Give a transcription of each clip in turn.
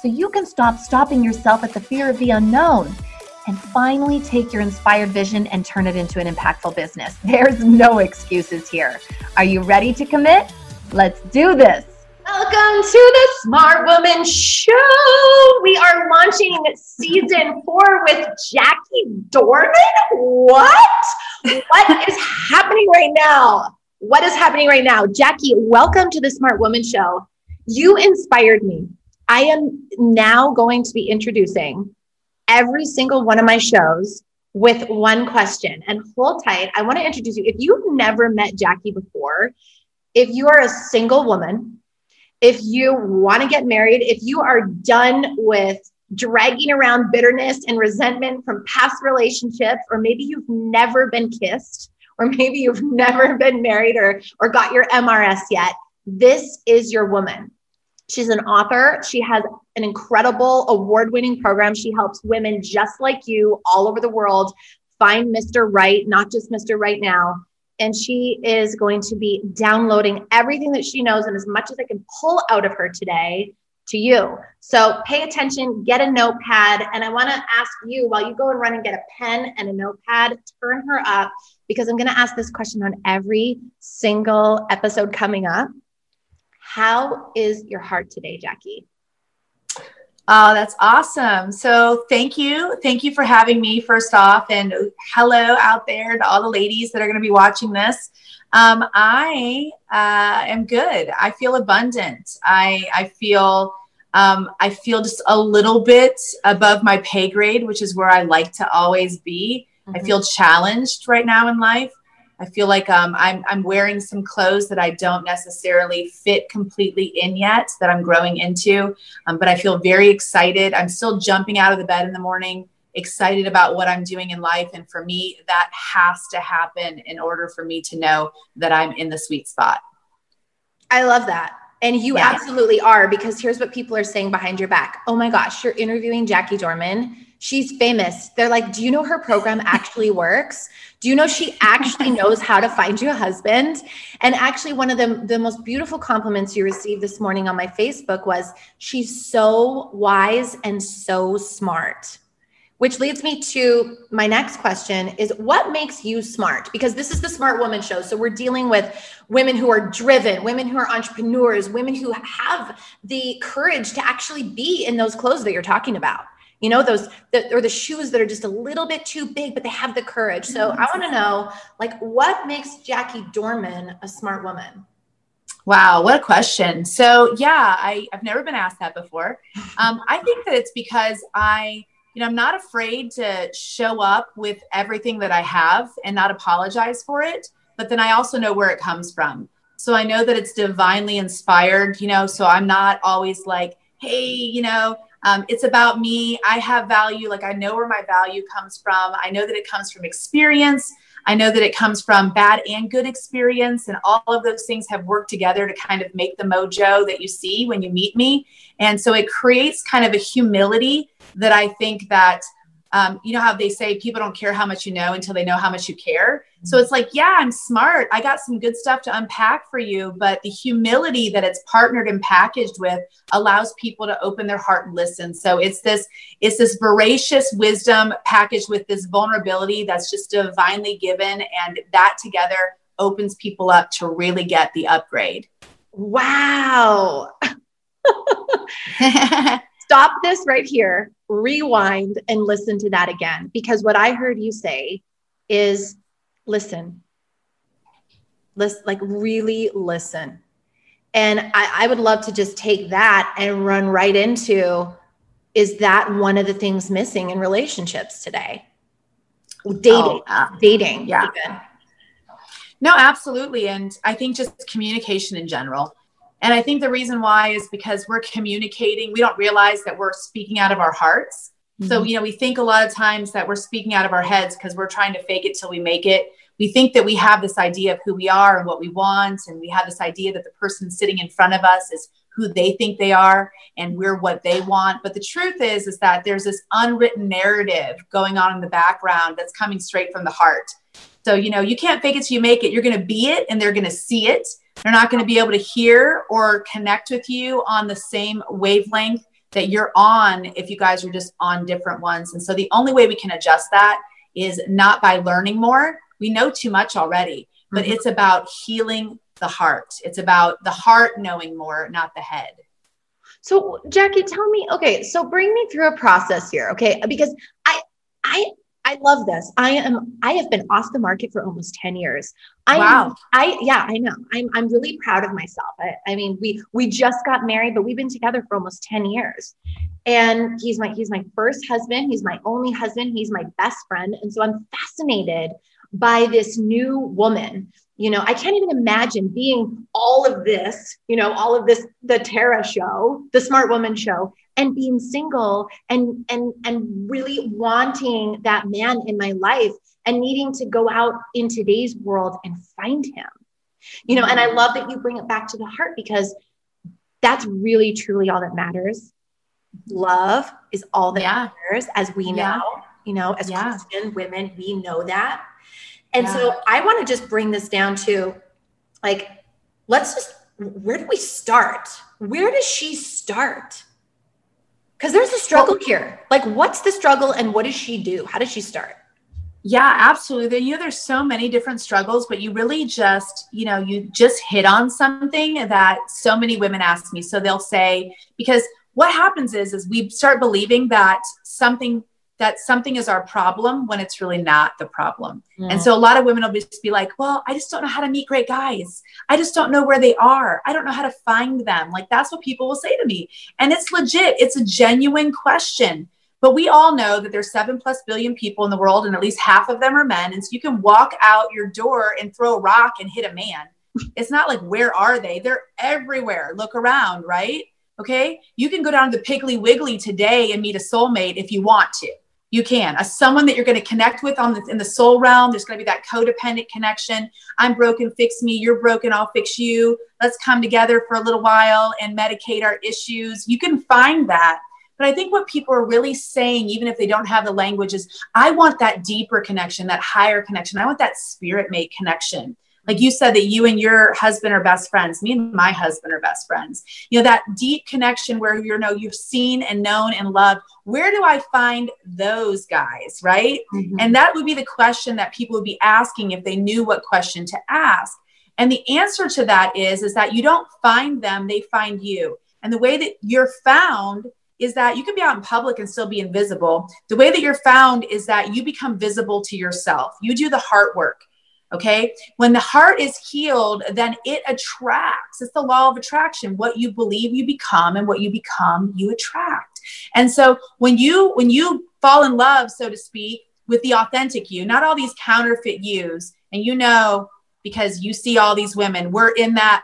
so you can stop stopping yourself at the fear of the unknown and finally take your inspired vision and turn it into an impactful business. There's no excuses here. Are you ready to commit? Let's do this. Welcome to the Smart Woman Show. We are launching season four with Jackie Dorman. What? what is happening right now? What is happening right now? Jackie, welcome to the Smart Woman Show. You inspired me. I am now going to be introducing every single one of my shows with one question. And hold tight, I want to introduce you. If you've never met Jackie before, if you are a single woman, if you want to get married, if you are done with dragging around bitterness and resentment from past relationships, or maybe you've never been kissed, or maybe you've never been married or, or got your MRS yet, this is your woman. She's an author. She has an incredible award winning program. She helps women just like you all over the world find Mr. Right, not just Mr. Right now. And she is going to be downloading everything that she knows and as much as I can pull out of her today to you. So pay attention, get a notepad. And I want to ask you while you go and run and get a pen and a notepad, turn her up because I'm going to ask this question on every single episode coming up. How is your heart today, Jackie? Oh, that's awesome. So, thank you. Thank you for having me, first off. And hello out there to all the ladies that are going to be watching this. Um, I uh, am good. I feel abundant. I, I feel. Um, I feel just a little bit above my pay grade, which is where I like to always be. Mm-hmm. I feel challenged right now in life. I feel like um, I'm, I'm wearing some clothes that I don't necessarily fit completely in yet, that I'm growing into. Um, but I feel very excited. I'm still jumping out of the bed in the morning, excited about what I'm doing in life. And for me, that has to happen in order for me to know that I'm in the sweet spot. I love that. And you yeah. absolutely are, because here's what people are saying behind your back. Oh my gosh, you're interviewing Jackie Dorman she's famous. They're like, do you know her program actually works? Do you know she actually knows how to find you a husband? And actually, one of the, the most beautiful compliments you received this morning on my Facebook was she's so wise and so smart. Which leads me to my next question is what makes you smart? Because this is the Smart Woman show. So we're dealing with women who are driven, women who are entrepreneurs, women who have the courage to actually be in those clothes that you're talking about you know those the, or the shoes that are just a little bit too big but they have the courage. So i want to know like what makes jackie dorman a smart woman? Wow what a question. So yeah I, i've never been asked that before. Um, i think that it's because i you know i'm not afraid to show up with everything that i have and not apologize for it but then i also know where it comes from. So i know that it's divinely inspired you know so i'm not always like hey you know um, it's about me. I have value. Like I know where my value comes from. I know that it comes from experience. I know that it comes from bad and good experience, and all of those things have worked together to kind of make the mojo that you see when you meet me. And so it creates kind of a humility that I think that um, you know how they say people don't care how much you know until they know how much you care. So it's like, yeah, I'm smart. I got some good stuff to unpack for you, but the humility that it's partnered and packaged with allows people to open their heart and listen. So it's this, it's this voracious wisdom packaged with this vulnerability that's just divinely given, and that together opens people up to really get the upgrade. Wow. Stop this right here rewind and listen to that again because what I heard you say is listen. Listen, like really listen. And I, I would love to just take that and run right into is that one of the things missing in relationships today? Dating, oh, uh, dating, yeah. Even. No, absolutely. And I think just communication in general. And I think the reason why is because we're communicating, we don't realize that we're speaking out of our hearts. So, mm-hmm. you know, we think a lot of times that we're speaking out of our heads because we're trying to fake it till we make it. We think that we have this idea of who we are and what we want. And we have this idea that the person sitting in front of us is who they think they are and we're what they want. But the truth is, is that there's this unwritten narrative going on in the background that's coming straight from the heart. So, you know, you can't fake it till you make it. You're going to be it and they're going to see it. They're not going to be able to hear or connect with you on the same wavelength that you're on if you guys are just on different ones. And so the only way we can adjust that is not by learning more. We know too much already, but mm-hmm. it's about healing the heart. It's about the heart knowing more, not the head. So, Jackie, tell me, okay, so bring me through a process here, okay? Because I I I love this. I am I have been off the market for almost 10 years. I wow. Am, I yeah, I know. I'm I'm really proud of myself. I, I mean, we we just got married, but we've been together for almost 10 years. And he's my he's my first husband, he's my only husband, he's my best friend. And so I'm fascinated by this new woman. You know, I can't even imagine being all of this, you know, all of this, the Tara show, the Smart Woman show, and being single and and and really wanting that man in my life and needing to go out in today's world and find him you know and i love that you bring it back to the heart because that's really truly all that matters love is all that yeah. matters as we know yeah. you know as yeah. christian women we know that and so i want to just bring this down to like let's just where do we start where does she start because there's a struggle well, here. Like, what's the struggle and what does she do? How does she start? Yeah, absolutely. You know, there's so many different struggles, but you really just, you know, you just hit on something that so many women ask me. So they'll say, because what happens is, is we start believing that something that something is our problem when it's really not the problem. Mm. And so a lot of women will just be like, well, I just don't know how to meet great guys. I just don't know where they are. I don't know how to find them. Like that's what people will say to me. And it's legit, it's a genuine question. But we all know that there's seven plus billion people in the world, and at least half of them are men. And so you can walk out your door and throw a rock and hit a man. It's not like, where are they? They're everywhere. Look around, right? Okay. You can go down to the Piggly Wiggly today and meet a soulmate if you want to you can. As someone that you're going to connect with on the, in the soul realm there's going to be that codependent connection. I'm broken fix me. You're broken i'll fix you. Let's come together for a little while and medicate our issues. You can find that. But i think what people are really saying even if they don't have the language is i want that deeper connection that higher connection. I want that spirit mate connection like you said that you and your husband are best friends me and my husband are best friends you know that deep connection where you know you've seen and known and loved where do i find those guys right mm-hmm. and that would be the question that people would be asking if they knew what question to ask and the answer to that is is that you don't find them they find you and the way that you're found is that you can be out in public and still be invisible. The way that you're found is that you become visible to yourself. You do the heart work. Okay. When the heart is healed, then it attracts. It's the law of attraction. What you believe you become and what you become you attract. And so when you when you fall in love, so to speak, with the authentic you, not all these counterfeit yous, and you know because you see all these women, we're in that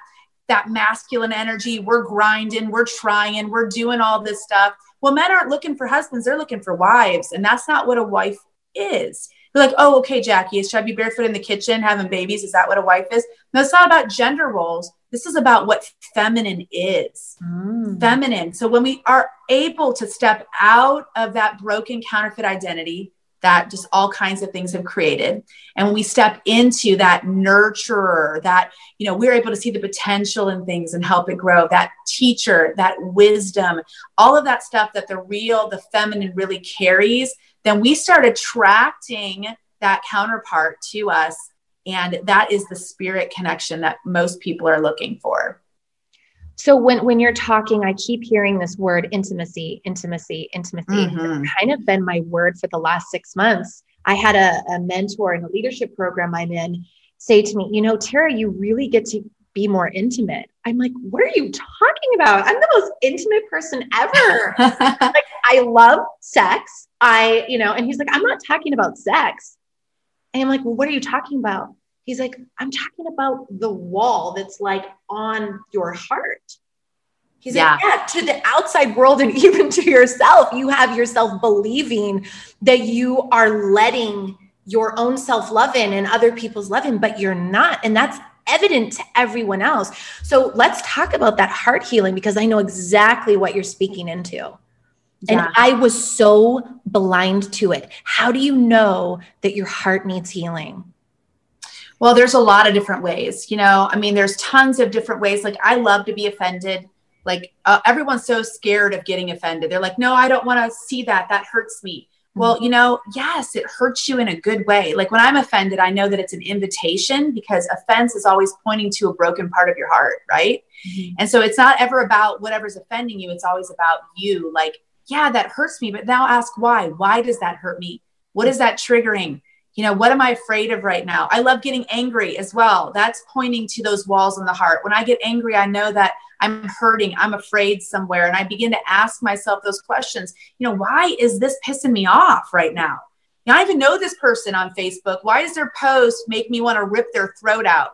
that masculine energy, we're grinding, we're trying, we're doing all this stuff. Well, men aren't looking for husbands, they're looking for wives, and that's not what a wife is like, oh, okay, Jackie, should I be barefoot in the kitchen having babies? Is that what a wife is? No, it's not about gender roles. This is about what feminine is. Mm. Feminine. So when we are able to step out of that broken counterfeit identity that just all kinds of things have created, and when we step into that nurturer, that, you know, we're able to see the potential in things and help it grow, that teacher, that wisdom, all of that stuff that the real, the feminine really carries then we start attracting that counterpart to us. And that is the spirit connection that most people are looking for. So when when you're talking, I keep hearing this word intimacy, intimacy, intimacy. Mm-hmm. It's kind of been my word for the last six months. I had a, a mentor in a leadership program I'm in say to me, you know, Tara, you really get to be more intimate. I'm like, what are you talking about? I'm the most intimate person ever. like, I love sex. I, you know, and he's like, I'm not talking about sex. And I'm like, well, what are you talking about? He's like, I'm talking about the wall that's like on your heart. He's yeah. like, yeah, to the outside world and even to yourself, you have yourself believing that you are letting your own self love in and other people's love in, but you're not. And that's evident to everyone else. So let's talk about that heart healing because I know exactly what you're speaking into. Yeah. And I was so blind to it. How do you know that your heart needs healing? Well, there's a lot of different ways. You know, I mean, there's tons of different ways. Like, I love to be offended. Like, uh, everyone's so scared of getting offended. They're like, no, I don't want to see that. That hurts me. Well, you know, yes, it hurts you in a good way. Like when I'm offended, I know that it's an invitation because offense is always pointing to a broken part of your heart, right? Mm-hmm. And so it's not ever about whatever's offending you, it's always about you. Like, yeah, that hurts me, but now ask why. Why does that hurt me? What is that triggering? You know, what am I afraid of right now? I love getting angry as well. That's pointing to those walls in the heart. When I get angry, I know that I'm hurting, I'm afraid somewhere. And I begin to ask myself those questions. You know, why is this pissing me off right now? Know, I even know this person on Facebook. Why does their post make me want to rip their throat out?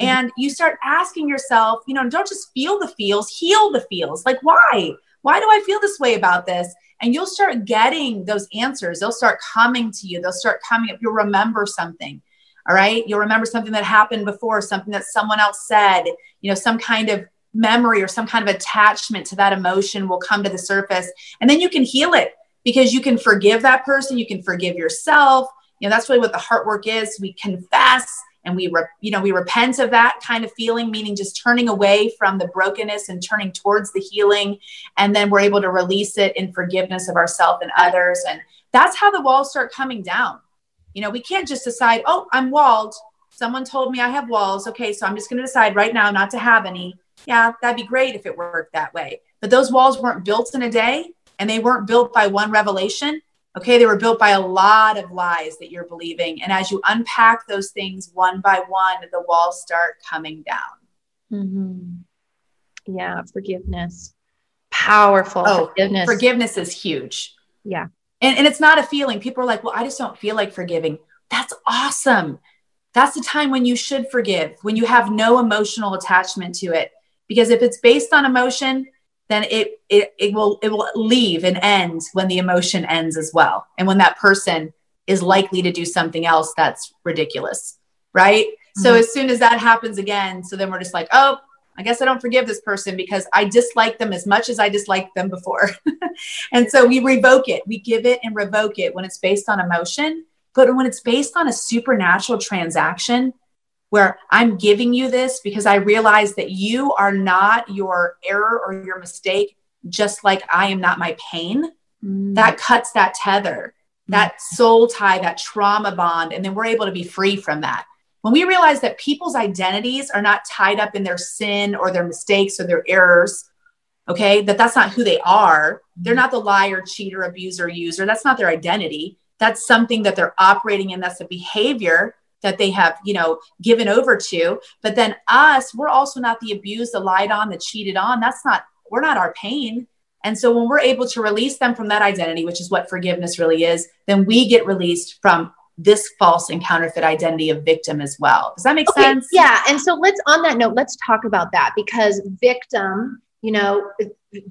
Mm-hmm. And you start asking yourself, you know, don't just feel the feels, heal the feels. Like, why? Why do I feel this way about this? And you'll start getting those answers. They'll start coming to you. They'll start coming up. You'll remember something. All right. You'll remember something that happened before, something that someone else said, you know, some kind of memory or some kind of attachment to that emotion will come to the surface. And then you can heal it because you can forgive that person. You can forgive yourself. You know that's really what the heart work is. We confess and we re- you know we repent of that kind of feeling meaning just turning away from the brokenness and turning towards the healing. And then we're able to release it in forgiveness of ourselves and others. And that's how the walls start coming down. You know we can't just decide oh i'm walled. Someone told me i have walls. Okay so i'm just going to decide right now not to have any yeah, that'd be great if it worked that way. But those walls weren't built in a day and they weren't built by one revelation. Okay, they were built by a lot of lies that you're believing. And as you unpack those things one by one, the walls start coming down. Mm-hmm. Yeah, forgiveness. Powerful oh, forgiveness. Forgiveness is huge. Yeah. And, and it's not a feeling. People are like, well, I just don't feel like forgiving. That's awesome. That's the time when you should forgive, when you have no emotional attachment to it because if it's based on emotion then it, it it will it will leave and end when the emotion ends as well and when that person is likely to do something else that's ridiculous right mm-hmm. so as soon as that happens again so then we're just like oh I guess I don't forgive this person because I dislike them as much as I disliked them before. and so we revoke it. We give it and revoke it when it's based on emotion. But when it's based on a supernatural transaction, where I'm giving you this because I realize that you are not your error or your mistake, just like I am not my pain. Mm. That cuts that tether, mm. that soul tie, that trauma bond. And then we're able to be free from that. When we realize that people's identities are not tied up in their sin or their mistakes or their errors, okay, that that's not who they are. They're not the liar, cheater, abuser, user. That's not their identity. That's something that they're operating in. That's a behavior that they have, you know, given over to. But then us, we're also not the abused, the lied on, the cheated on. That's not, we're not our pain. And so when we're able to release them from that identity, which is what forgiveness really is, then we get released from this false and counterfeit identity of victim as well. Does that make okay, sense? Yeah. And so let's, on that note, let's talk about that because victim, you know,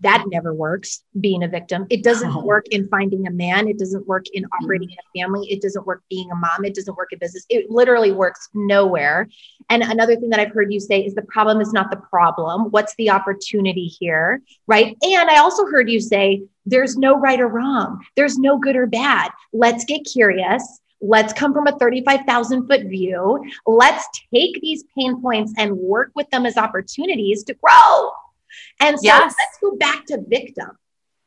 that never works being a victim. It doesn't oh. work in finding a man. It doesn't work in mm-hmm. operating in a family. It doesn't work being a mom. It doesn't work in business. It literally works nowhere. And another thing that I've heard you say is the problem is not the problem. What's the opportunity here? Right. And I also heard you say there's no right or wrong, there's no good or bad. Let's get curious. Let's come from a 35,000 foot view. Let's take these pain points and work with them as opportunities to grow and so yes. let's go back to victim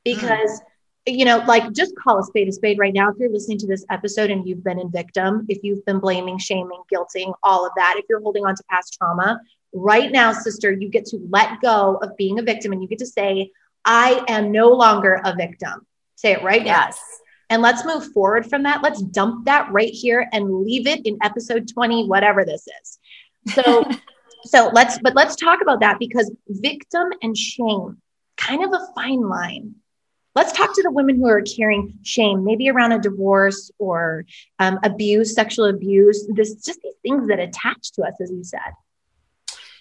because, mm. you know, like just call a spade a spade right now. If you're listening to this episode and you've been in victim, if you've been blaming, shaming, guilting, all of that, if you're holding on to past trauma, right now, sister, you get to let go of being a victim and you get to say, I am no longer a victim. Say it right yes. now. And let's move forward from that. Let's dump that right here and leave it in episode 20, whatever this is. So so let's but let's talk about that because victim and shame kind of a fine line let's talk to the women who are carrying shame maybe around a divorce or um, abuse sexual abuse this just these things that attach to us as you said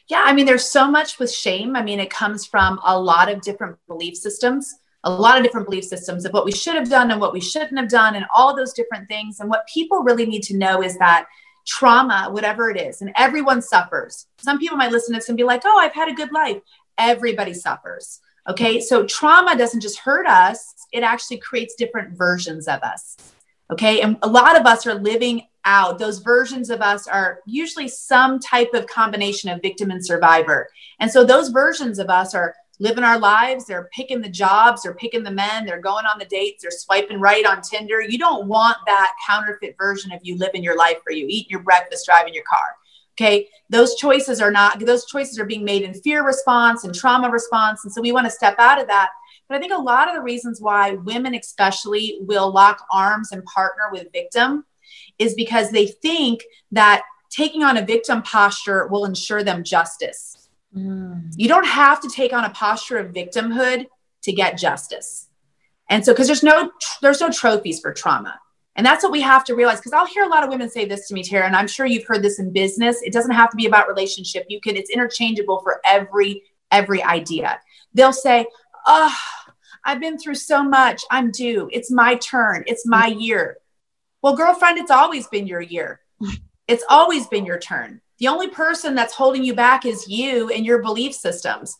Yeah, I mean, there's so much with shame. I mean, it comes from a lot of different belief systems, a lot of different belief systems of what we should have done and what we shouldn't have done, and all those different things. And what people really need to know is that trauma, whatever it is, and everyone suffers. Some people might listen to this and be like, oh, I've had a good life. Everybody suffers. Okay. So trauma doesn't just hurt us, it actually creates different versions of us. Okay. And a lot of us are living out. Those versions of us are usually some type of combination of victim and survivor. And so those versions of us are living our lives. They're picking the jobs, they're picking the men, they're going on the dates, they're swiping right on Tinder. You don't want that counterfeit version of you living your life for you, eating your breakfast, driving your car. Okay. Those choices are not, those choices are being made in fear response and trauma response. And so we want to step out of that. But I think a lot of the reasons why women, especially, will lock arms and partner with victim is because they think that taking on a victim posture will ensure them justice. Mm. You don't have to take on a posture of victimhood to get justice. And so, because there's no there's no trophies for trauma. And that's what we have to realize. Because I'll hear a lot of women say this to me, Tara, and I'm sure you've heard this in business. It doesn't have to be about relationship. You can, it's interchangeable for every every idea. They'll say, Oh, I've been through so much. I'm due. It's my turn. It's my year. Well, girlfriend, it's always been your year. It's always been your turn. The only person that's holding you back is you and your belief systems.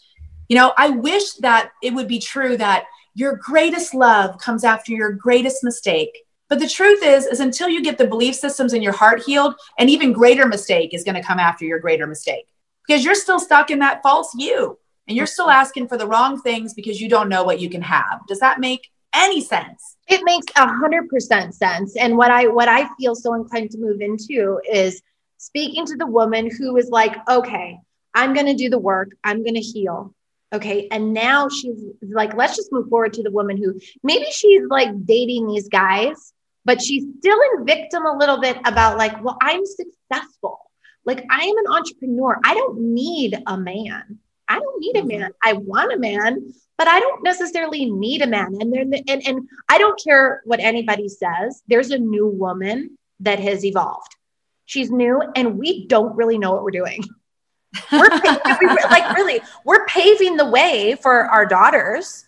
You know, I wish that it would be true that your greatest love comes after your greatest mistake. But the truth is, is until you get the belief systems in your heart healed, an even greater mistake is going to come after your greater mistake because you're still stuck in that false you and you're still asking for the wrong things because you don't know what you can have. Does that make any sense? It makes a hundred percent sense. And what I what I feel so inclined to move into is speaking to the woman who is like, okay, I'm gonna do the work, I'm gonna heal. Okay. And now she's like, let's just move forward to the woman who maybe she's like dating these guys, but she's still in victim a little bit about like, well, I'm successful. Like I am an entrepreneur. I don't need a man. I don't need a mm-hmm. man. I want a man, but I don't necessarily need a man. And then and and I don't care what anybody says. There's a new woman that has evolved. She's new, and we don't really know what we're doing. We're like really, we're paving the way for our daughters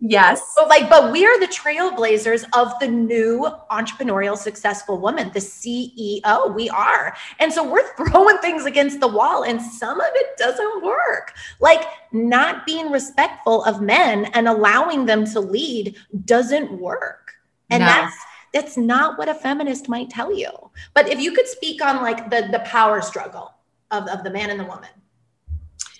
Yes. But like, but we are the trailblazers of the new entrepreneurial successful woman, the CEO. We are. And so we're throwing things against the wall, and some of it doesn't work. Like not being respectful of men and allowing them to lead doesn't work. And no. that's that's not what a feminist might tell you. But if you could speak on like the the power struggle of, of the man and the woman.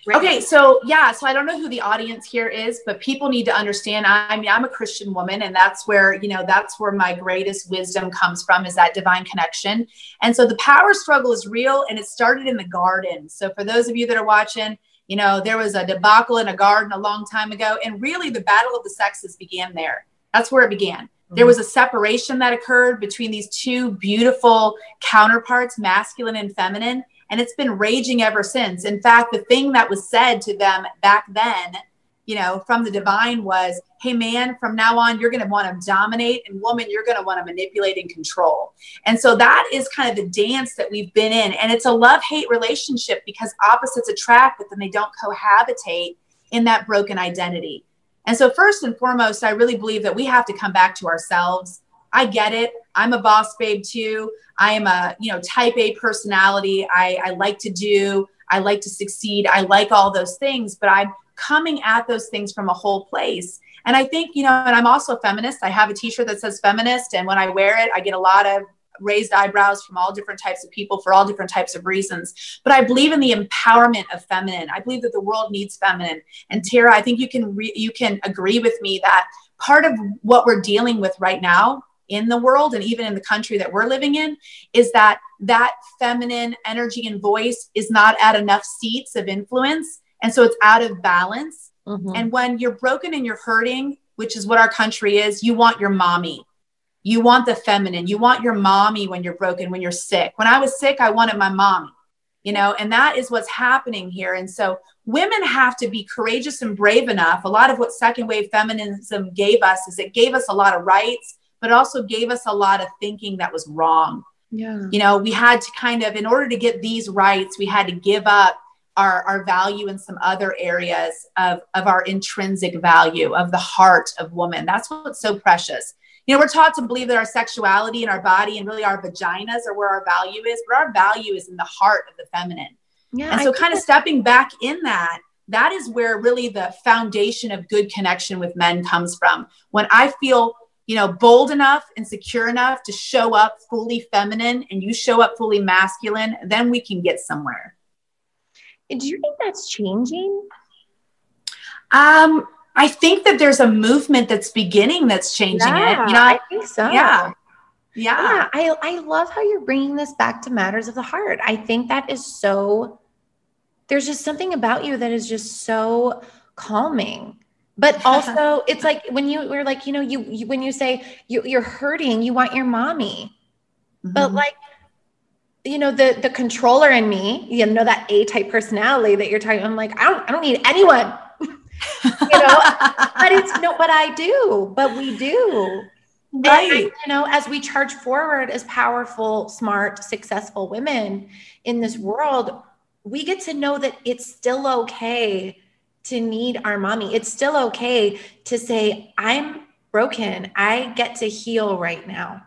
Right. Okay, so yeah, so I don't know who the audience here is, but people need to understand. I mean, I'm a Christian woman, and that's where you know that's where my greatest wisdom comes from is that divine connection. And so the power struggle is real, and it started in the garden. So for those of you that are watching, you know there was a debacle in a garden a long time ago, and really the battle of the sexes began there. That's where it began. Mm-hmm. There was a separation that occurred between these two beautiful counterparts, masculine and feminine and it's been raging ever since. In fact, the thing that was said to them back then, you know, from the divine was, hey, man, from now on, you're going to want to dominate, and woman, you're going to want to manipulate and control. And so that is kind of the dance that we've been in. And it's a love hate relationship because opposites attract, but then they don't cohabitate in that broken identity. And so, first and foremost, I really believe that we have to come back to ourselves. I get it. I'm a boss babe too. I am a, you know, type A personality. I, I like to do, I like to succeed. I like all those things, but I'm coming at those things from a whole place. And I think, you know, and I'm also a feminist. I have a t shirt that says feminist. And when I wear it, I get a lot of raised eyebrows from all different types of people for all different types of reasons. But I believe in the empowerment of feminine. I believe that the world needs feminine. And Tara, I think you can re- you can agree with me that part of what we're dealing with right now in the world and even in the country that we're living in is that that feminine energy and voice is not at enough seats of influence and so it's out of balance mm-hmm. and when you're broken and you're hurting which is what our country is you want your mommy you want the feminine you want your mommy when you're broken when you're sick when i was sick i wanted my mommy you know and that is what's happening here and so women have to be courageous and brave enough a lot of what second wave feminism gave us is it gave us a lot of rights but also gave us a lot of thinking that was wrong. Yeah. You know, we had to kind of, in order to get these rights, we had to give up our, our value in some other areas of, of our intrinsic value of the heart of woman. That's what's so precious. You know, we're taught to believe that our sexuality and our body and really our vaginas are where our value is, but our value is in the heart of the feminine. Yeah, and so, kind of stepping back in that, that is where really the foundation of good connection with men comes from. When I feel, you know, bold enough and secure enough to show up fully feminine and you show up fully masculine, then we can get somewhere. Do you think that's changing? Um, I think that there's a movement that's beginning that's changing yeah, it. You know, I think so. Yeah. Yeah. yeah. I, I love how you're bringing this back to matters of the heart. I think that is so, there's just something about you that is just so calming. But also, it's like when you were like, you know, you, you when you say you, you're hurting, you want your mommy. Mm-hmm. But like you know the the controller in me you know that a type personality that you're talking i'm like i don't i don't need anyone you know but it's no but i do but we do. Right. and, you know as we charge forward as powerful smart successful women in this world we get to know that it's still okay to need our mommy. It's still okay to say i'm broken. I get to heal right now.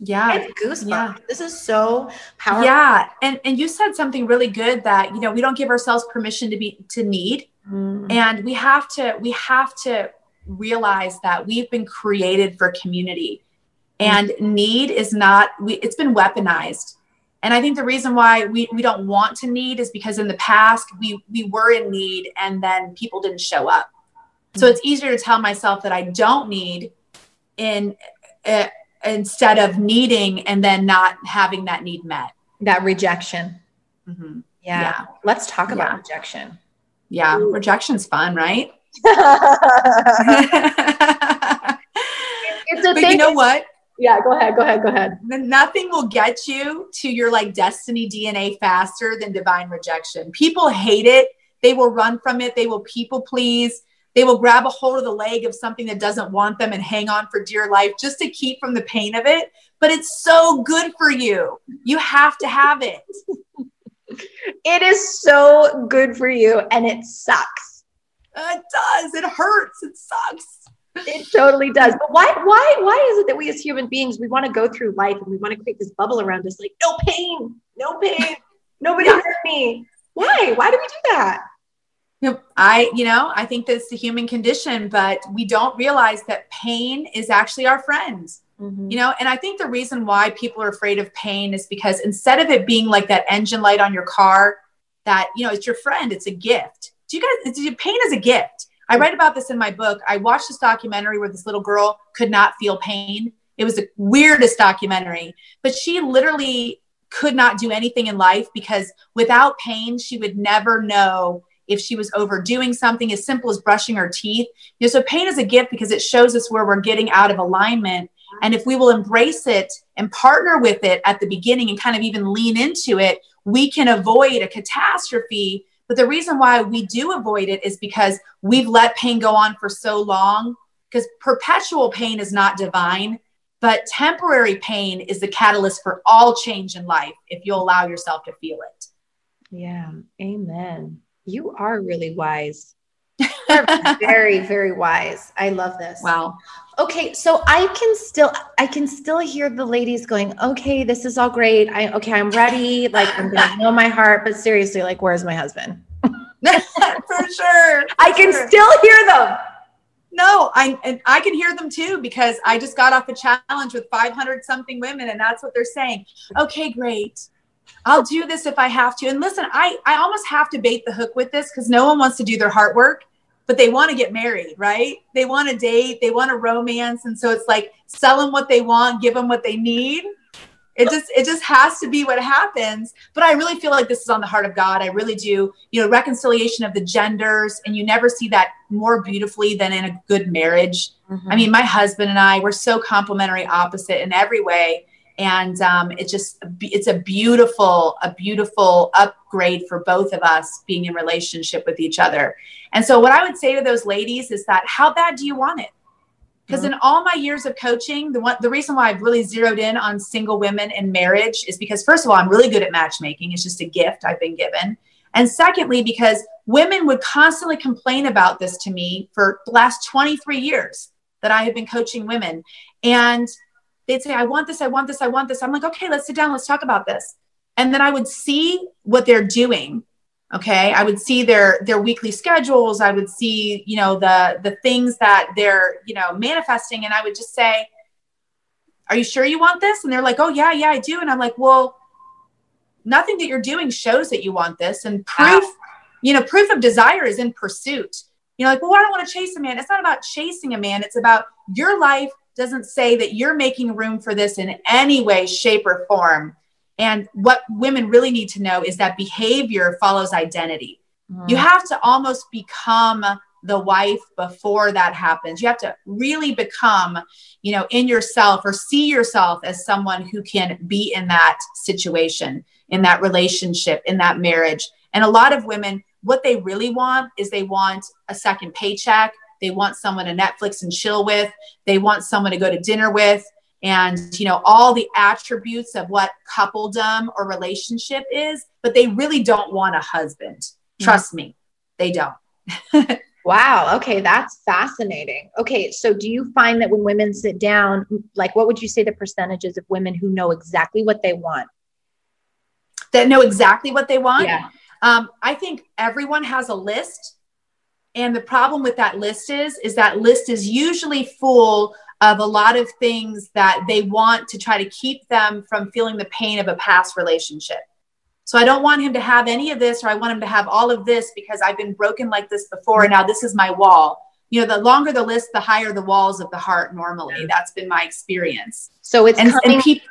Yeah. Goosebumps. Yeah. this is so powerful. Yeah. And and you said something really good that you know we don't give ourselves permission to be to need mm. and we have to we have to realize that we've been created for community and mm. need is not we, it's been weaponized and i think the reason why we, we don't want to need is because in the past we we were in need and then people didn't show up mm. so it's easier to tell myself that i don't need in uh, instead of needing and then not having that need met. That rejection. Mm-hmm. Yeah. yeah. Let's talk about yeah. rejection. Yeah. Ooh. Rejection's fun, right? it's a but thing. you know what? Yeah, go ahead, go ahead, go ahead. Nothing will get you to your like destiny DNA faster than divine rejection. People hate it. They will run from it. They will people please. They will grab a hold of the leg of something that doesn't want them and hang on for dear life just to keep from the pain of it. But it's so good for you. You have to have it. It is so good for you and it sucks. It does. It hurts. It sucks. It totally does. But why why why is it that we as human beings we want to go through life and we want to create this bubble around us like no pain, no pain, nobody hurt me. Why? Why do we do that? I, you know, I think that's the human condition, but we don't realize that pain is actually our friend. Mm-hmm. You know, and I think the reason why people are afraid of pain is because instead of it being like that engine light on your car, that you know, it's your friend, it's a gift. Do you guys? Do you pain is a gift. I write about this in my book. I watched this documentary where this little girl could not feel pain. It was the weirdest documentary, but she literally could not do anything in life because without pain, she would never know if she was overdoing something as simple as brushing her teeth. You know, so pain is a gift because it shows us where we're getting out of alignment. And if we will embrace it and partner with it at the beginning and kind of even lean into it, we can avoid a catastrophe. But the reason why we do avoid it is because we've let pain go on for so long. Because perpetual pain is not divine, but temporary pain is the catalyst for all change in life if you allow yourself to feel it. Yeah. Amen. You are really wise. very, very wise. I love this. Wow. Okay, so I can still I can still hear the ladies going, okay, this is all great. I okay, I'm ready. Like I'm gonna know my heart, but seriously, like, where's my husband? For sure. For I can sure. still hear them. No, I and I can hear them too because I just got off a challenge with 500 something women, and that's what they're saying. Okay, great. I'll do this if I have to. And listen, I, I almost have to bait the hook with this because no one wants to do their heart work, but they want to get married, right? They want to date, they want a romance. And so it's like sell them what they want, give them what they need. It just it just has to be what happens. But I really feel like this is on the heart of God. I really do. You know, reconciliation of the genders, and you never see that more beautifully than in a good marriage. Mm-hmm. I mean, my husband and I, we're so complementary opposite in every way and um, it's just it's a beautiful a beautiful upgrade for both of us being in relationship with each other and so what i would say to those ladies is that how bad do you want it because mm-hmm. in all my years of coaching the one the reason why i've really zeroed in on single women and marriage is because first of all i'm really good at matchmaking it's just a gift i've been given And secondly, because women would constantly complain about this to me for the last 23 years that I have been coaching women. And they'd say, I want this, I want this, I want this. I'm like, okay, let's sit down, let's talk about this. And then I would see what they're doing. Okay. I would see their their weekly schedules. I would see, you know, the the things that they're, you know, manifesting. And I would just say, Are you sure you want this? And they're like, Oh yeah, yeah, I do. And I'm like, Well, nothing that you're doing shows that you want this. And proof, wow. you know, proof of desire is in pursuit. You know, like, well, I don't want to chase a man. It's not about chasing a man. It's about your life doesn't say that you're making room for this in any way, shape, or form. And what women really need to know is that behavior follows identity. Mm. You have to almost become the wife before that happens. You have to really become, you know, in yourself or see yourself as someone who can be in that situation, in that relationship, in that marriage. And a lot of women, what they really want is they want a second paycheck. They want someone to Netflix and chill with. They want someone to go to dinner with. And, you know, all the attributes of what coupledom or relationship is, but they really don't want a husband. Mm-hmm. Trust mm-hmm. me, they don't. wow. Okay. That's fascinating. Okay. So do you find that when women sit down, like what would you say the percentages of women who know exactly what they want? That know exactly what they want? Yeah. Um, I think everyone has a list and the problem with that list is, is that list is usually full of a lot of things that they want to try to keep them from feeling the pain of a past relationship. So I don't want him to have any of this, or I want him to have all of this because I've been broken like this before, and now this is my wall. You know, the longer the list, the higher the walls of the heart. Normally, that's been my experience. So it's and, coming, and people,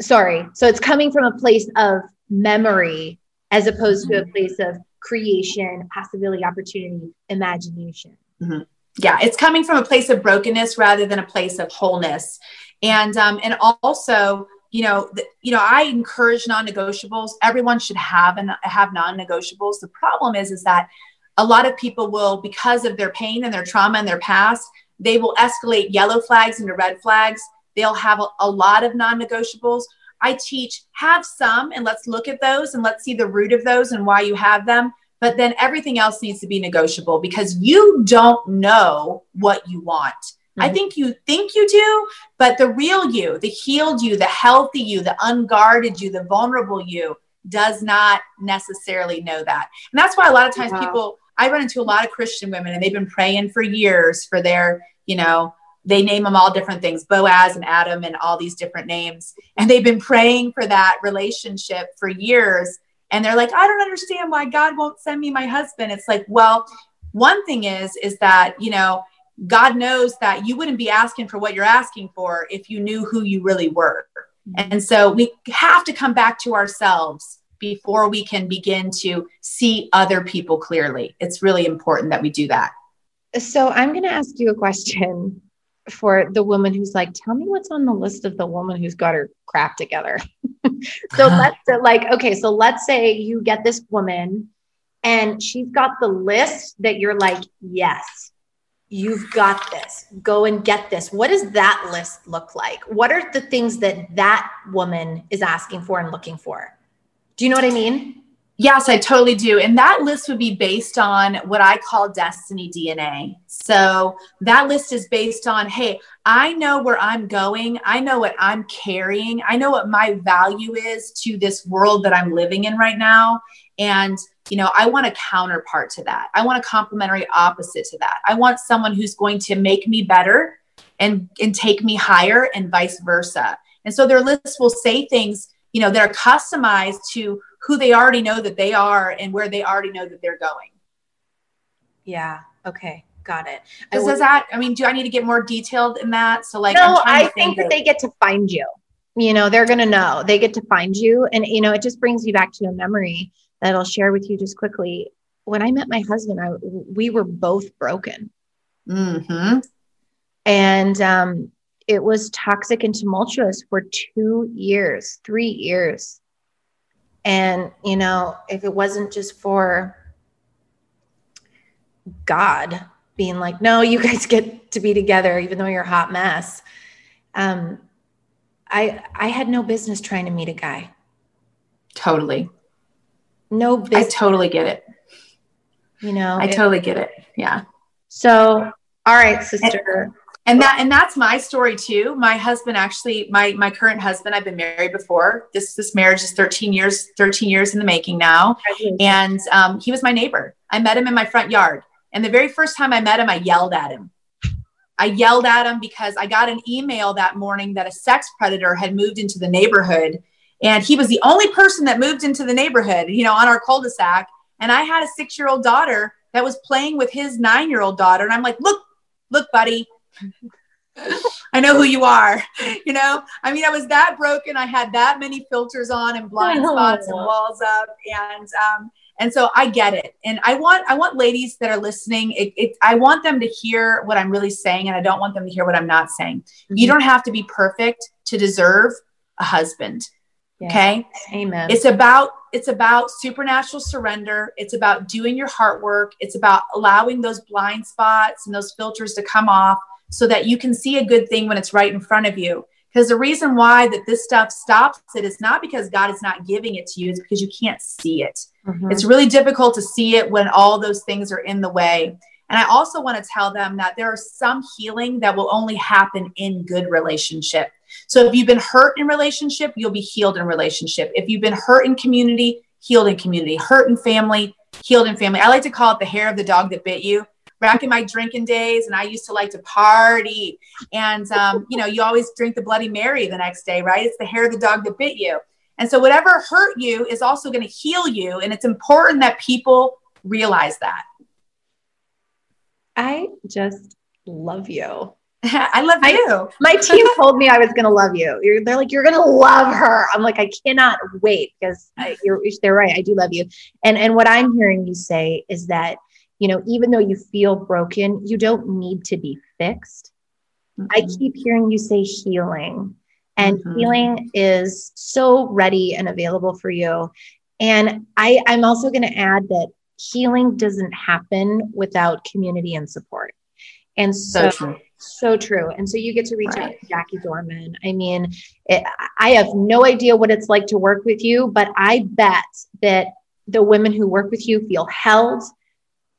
sorry. So it's coming from a place of memory as opposed mm-hmm. to a place of creation, possibility, opportunity, imagination. Mm-hmm. Yeah, it's coming from a place of brokenness rather than a place of wholeness. And um, and also, you know, the, you know, I encourage non-negotiables. Everyone should have and have non-negotiables. The problem is, is that a lot of people will, because of their pain and their trauma and their past, they will escalate yellow flags into red flags. They'll have a, a lot of non-negotiables I teach have some and let's look at those and let's see the root of those and why you have them. But then everything else needs to be negotiable because you don't know what you want. Mm-hmm. I think you think you do, but the real you, the healed you, the healthy you, the unguarded you, the vulnerable you does not necessarily know that. And that's why a lot of times wow. people, I run into a lot of Christian women and they've been praying for years for their, you know, they name them all different things boaz and adam and all these different names and they've been praying for that relationship for years and they're like i don't understand why god won't send me my husband. It's like well one thing is is that you know god knows that you wouldn't be asking for what you're asking for if you knew who you really were. Mm-hmm. And so we have to come back to ourselves before we can begin to see other people clearly. It's really important that we do that. So i'm going to ask you a question for the woman who's like, tell me what's on the list of the woman who's got her crap together. so uh-huh. let's like, okay, so let's say you get this woman and she's got the list that you're like, yes, you've got this. Go and get this. What does that list look like? What are the things that that woman is asking for and looking for? Do you know what I mean? Yes, I totally do. And that list would be based on what I call destiny DNA. So that list is based on, hey, I know where I'm going. I know what I'm carrying. I know what my value is to this world that I'm living in right now. And, you know, I want a counterpart to that. I want a complementary opposite to that. I want someone who's going to make me better and, and take me higher and vice versa. And so their list will say things, you know, that are customized to who they already know that they are and where they already know that they're going. Yeah. Okay. Got it. Does, does that, I mean, do I need to get more detailed in that? So like, no, I think, think that they get to find you. You know, they're going to know they get to find you. And, you know, it just brings you back to a memory that I'll share with you just quickly. When I met my husband, I, we were both broken. Mm-hmm. And um, it was toxic and tumultuous for two years, three years. And, you know, if it wasn't just for God being like, no, you guys get to be together, even though you're a hot mess. Um, I I had no business trying to meet a guy. Totally. no business. I totally get it. You know, I it- totally get it. Yeah. so all right, sister. and that and that's my story too. My husband actually my my current husband i've been married before. This this marriage is 13 years 13 years in the making now. And um, he was my neighbor. I met him in my front yard. And the very first time i met him i yelled at him. I yelled at him because i got an email that morning that a sex predator had moved into the neighborhood. And he was the only person that moved into the neighborhood you know on our cul-de-sac. And i had a six year old daughter that was playing with his nine year old daughter. And i'm like look look buddy I know who you are. You know, I mean, I was that broken. I had that many filters on and blind spots and walls up, and um, and so I get it. And I want I want ladies that are listening. It, it I want them to hear what I'm really saying, and I don't want them to hear what I'm not saying. You don't have to be perfect to deserve a husband. Yeah. Okay. Amen. It's about it's about supernatural surrender. It's about doing your heart work. It's about allowing those blind spots and those filters to come off so that you can see a good thing when it's right in front of you. Because the reason why that this stuff stops it is not because God is not giving it to you, it's because you can't see it. Mhm. It's really difficult to see it when all those things are in the way. And I also want to tell them that there is some healing that will only happen in good relationship. So if you've been hurt in relationship, you'll be healed in relationship. If you've been hurt in community, healed in community, hurt in family, healed in family. I like to call it the hair of the dog that bit you. Back in my drinking days, and I used to like to party, and um, you know, you always drink the Bloody Mary the next day, right? It's the hair of the dog that bit you. And so, whatever hurt you is also going to heal you, and it's important that people realize that. I just love you. I love I- you. My team told me I was going to love you. You're, they're like, you're going to love her. I'm like, I cannot wait because I, you're, they're right. I do love you. And and what I'm hearing you say is that you know, even though you feel broken, you don't need to be fixed. I Mhm. keep hearing you say healing, and Mhm. healing is so ready and available for you. And I, I'm also going to add that healing doesn't happen without community and support. And so, so true. so true. And so you get to reach out to Jackie Dorman. I mean, it, I have no idea what it's like to work with you, but I bet that the women who work with you feel held,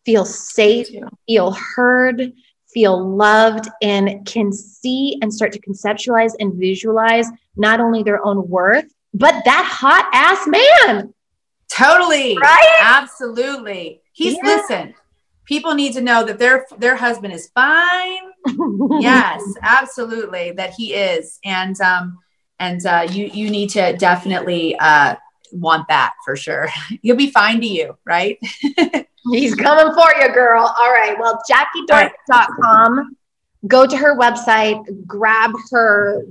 feel safe, feel heard, feel loved, and can see and start to conceptualize and visualize not only their own worth, but that hot ass man. Totally. Right? Absolutely. He's Yeah. listen. People need to know that their their husband is fine. Yes, absolutely. That he is. And um and uh you you need to definitely uh want that for sure. He'll be fine to you, right? He's coming for you, girl. All right. Well, jackiedorman.com. Go to her website, grab her.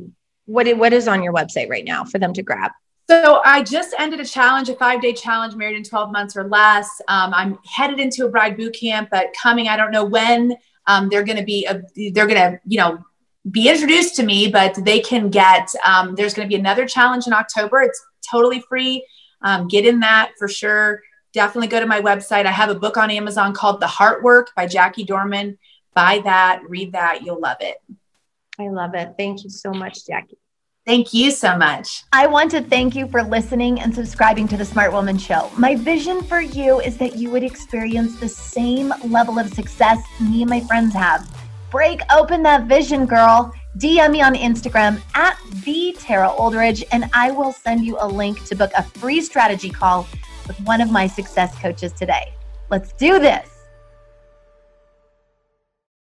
What, what is on your website right now for them to grab? So I just ended a challenge, a five day challenge, married in 12 months or less. Um, I'm headed into a bride boot camp, but coming, I don't know when um, they're going to be, a, they're going to, you know, be introduced to me, but they can get, um, there's going to be another challenge in October. It's totally free. Um, get in that for sure. Definitely go to my website. I have a book on Amazon called The Heart Work by Jackie Dorman. Buy that, read that. You'll love it. I love it. Thank you so much, Jackie. Thank you so much. I want to thank you for listening and subscribing to the Smart Woman Show. My vision for you is that you would experience the same level of success me and my friends have. Break open that vision, girl. DM me on Instagram at the Tara Oldridge, and I will send you a link to book a free strategy call with one of my success coaches today. Let's do this.